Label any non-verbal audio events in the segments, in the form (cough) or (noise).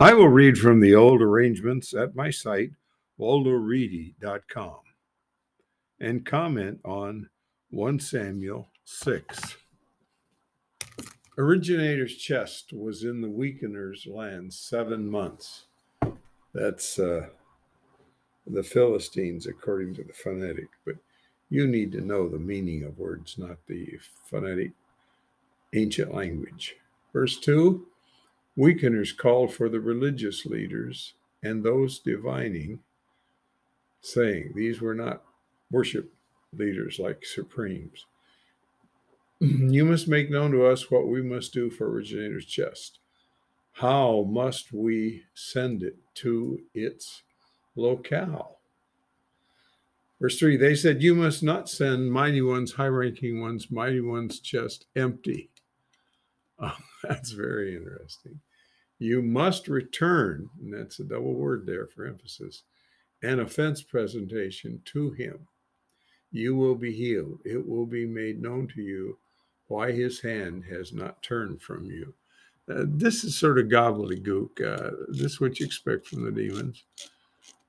I will read from the old arrangements at my site, waldoreedy.com, and comment on 1 Samuel 6. Originator's chest was in the weakener's land seven months. That's uh, the Philistines, according to the phonetic, but you need to know the meaning of words, not the phonetic ancient language. Verse 2 Weakeners called for the religious leaders and those divining, saying, These were not worship leaders like supremes. You must make known to us what we must do for originator's chest. How must we send it to its locale? Verse 3 They said, You must not send mighty ones, high ranking ones, mighty ones' chest empty. Oh, (laughs) that's very interesting. You must return, and that's a double word there for emphasis, an offense presentation to him. You will be healed. It will be made known to you why his hand has not turned from you. Uh, this is sort of gobbledygook. Uh, this is what you expect from the demons.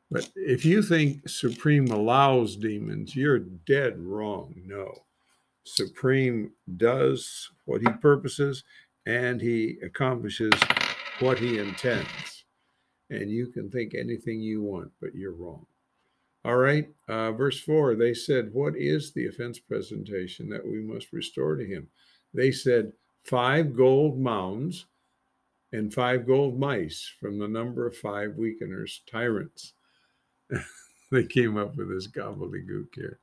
But if you think Supreme allows demons, you're dead wrong. No. Supreme does what he purposes and he accomplishes what he intends. And you can think anything you want, but you're wrong. All right, uh, verse 4 they said, What is the offense presentation that we must restore to him? They said, Five gold mounds and five gold mice from the number of five weakeners, tyrants. (laughs) they came up with this gobbledygook here.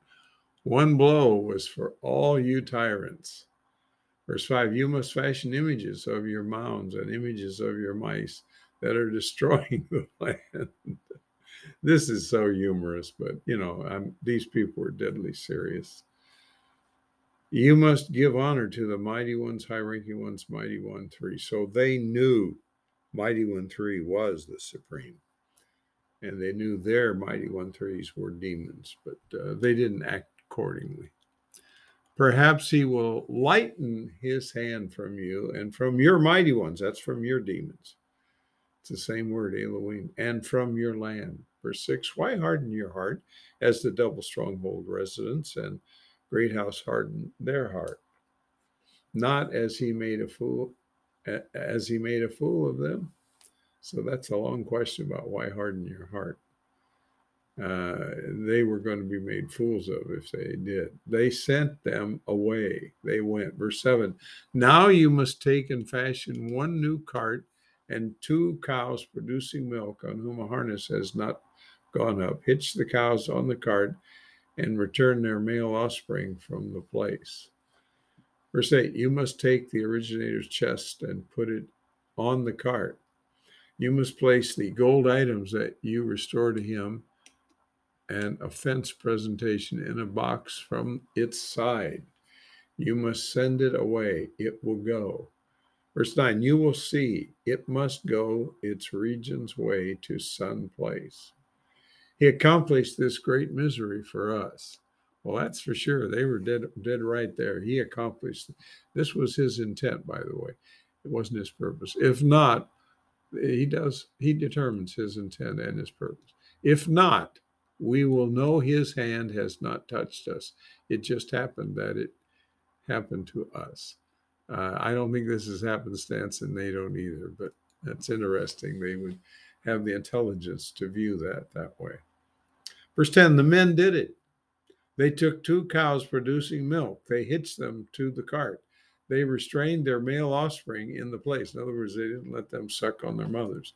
One blow was for all you tyrants. Verse 5 You must fashion images of your mounds and images of your mice that are (laughs) destroying the land this is so humorous, but you know, I'm, these people are deadly serious. You must give honor to the mighty ones, high ranking ones, mighty one three. So they knew mighty one three was the supreme. And they knew their mighty one threes were demons, but uh, they didn't act accordingly. Perhaps he will lighten his hand from you and from your mighty ones. That's from your demons. It's the same word, Elohim, and from your land. Verse 6 Why harden your heart as the double stronghold residents and great house hardened their heart? Not as he made a fool, as he made a fool of them. So that's a long question about why harden your heart. Uh, they were going to be made fools of if they did. They sent them away. They went. Verse 7 Now you must take and fashion one new cart and two cows producing milk on whom a harness has not gone up, hitch the cows on the cart, and return their male offspring from the place. Verse 8 You must take the originator's chest and put it on the cart. You must place the gold items that you restore to him and a fence presentation in a box from its side. You must send it away, it will go. Verse 9, you will see it must go its region's way to some place. He accomplished this great misery for us. Well, that's for sure. They were dead, dead right there. He accomplished. This was his intent, by the way. It wasn't his purpose. If not, he does. He determines his intent and his purpose. If not, we will know his hand has not touched us. It just happened that it happened to us. Uh, I don't think this is happenstance, and they don't either. But that's interesting. They would have the intelligence to view that that way. Verse 10 the men did it. They took two cows producing milk, they hitched them to the cart. They restrained their male offspring in the place. In other words, they didn't let them suck on their mothers.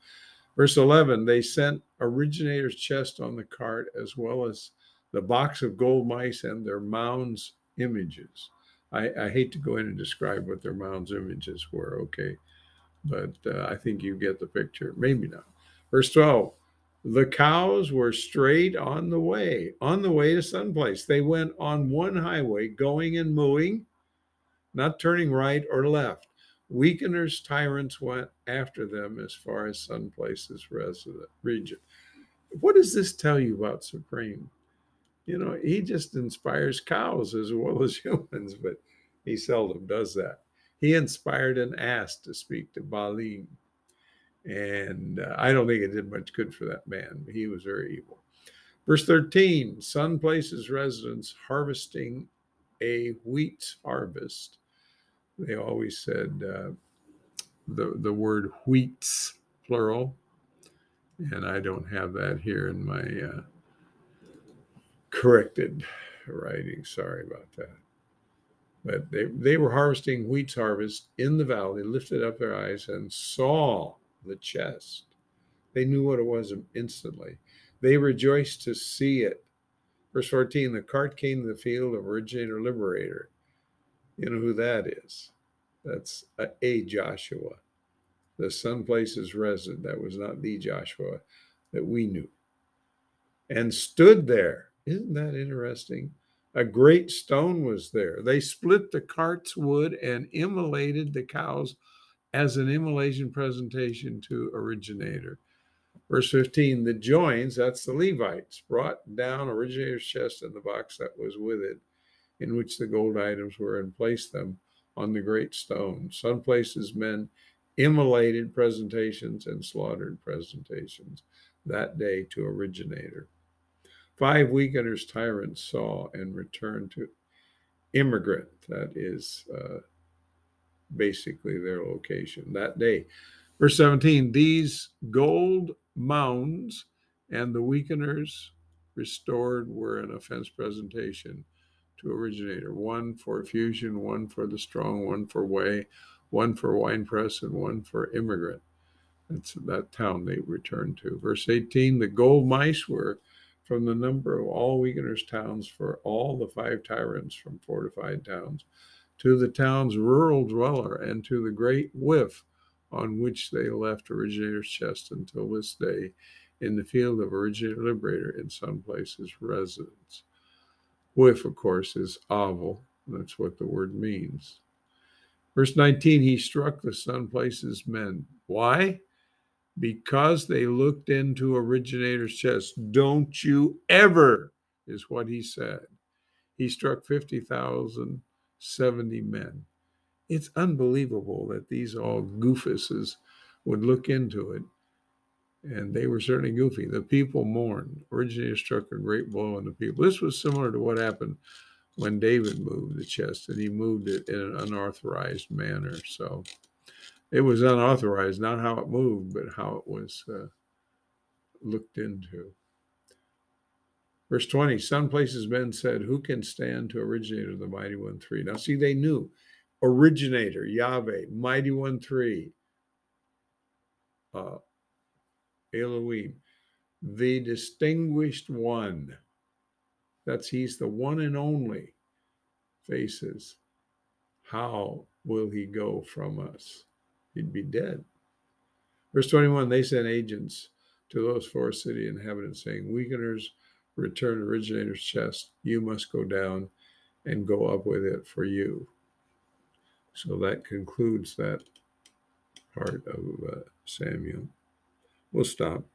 Verse 11 they sent originator's chest on the cart as well as the box of gold mice and their mounds images. I, I hate to go in and describe what their mounds images were, okay, but uh, I think you get the picture. Maybe not. Verse 12 the cows were straight on the way, on the way to someplace. They went on one highway, going and mooing, not turning right or left. Weakeners, tyrants went after them as far as sun places resident region. What does this tell you about Supreme? You know, he just inspires cows as well as (laughs) humans, but he seldom does that. He inspired an ass to speak to Baalim And uh, I don't think it did much good for that man. He was very evil. Verse 13 Sun places residents harvesting a wheat harvest. They always said uh, the, the word wheats, plural. And I don't have that here in my uh, corrected writing. Sorry about that. But they, they were harvesting wheat's harvest in the valley, lifted up their eyes and saw the chest. They knew what it was instantly. They rejoiced to see it. Verse 14 the cart came to the field of originator liberator. You know who that is? That's a, a Joshua. The sun places resident. That was not the Joshua that we knew. And stood there. Isn't that interesting? A great stone was there. They split the cart's wood and immolated the cows as an immolation presentation to originator. Verse 15, the joins, that's the Levites, brought down originator's chest and the box that was with it, in which the gold items were, and placed them on the great stone. Some places men immolated presentations and slaughtered presentations that day to originator. Five weakeners tyrants saw and returned to immigrant, that is uh, basically their location that day. Verse 17 These gold mounds and the weakeners restored were an offense presentation to originator one for fusion, one for the strong, one for way, one for wine press, and one for immigrant. That's that town they returned to. Verse 18 The gold mice were from the number of all weakeners' towns for all the five tyrants from fortified towns to the town's rural dweller and to the great whiff on which they left originator's chest until this day in the field of originator liberator in some places residence. Whiff, of course, is oval. That's what the word means. Verse 19, he struck the sun places men. Why? Because they looked into originator's chest. Don't you ever, is what he said. He struck 50,000 70 men. It's unbelievable that these all goofuses would look into it. And they were certainly goofy. The people mourned. Originator struck a great blow on the people. This was similar to what happened when David moved the chest, and he moved it in an unauthorized manner. So it was unauthorized, not how it moved, but how it was uh, looked into. Verse 20, some places men said, Who can stand to originator the mighty one three? Now see, they knew originator, Yahweh, mighty one three, uh, Elohim, the distinguished one. That's he's the one and only faces. How will he go from us? He'd be dead. Verse 21, they sent agents to those four city inhabitants saying, Weakeners, return originator's chest, you must go down and go up with it for you. So that concludes that part of uh, Samuel. We'll stop.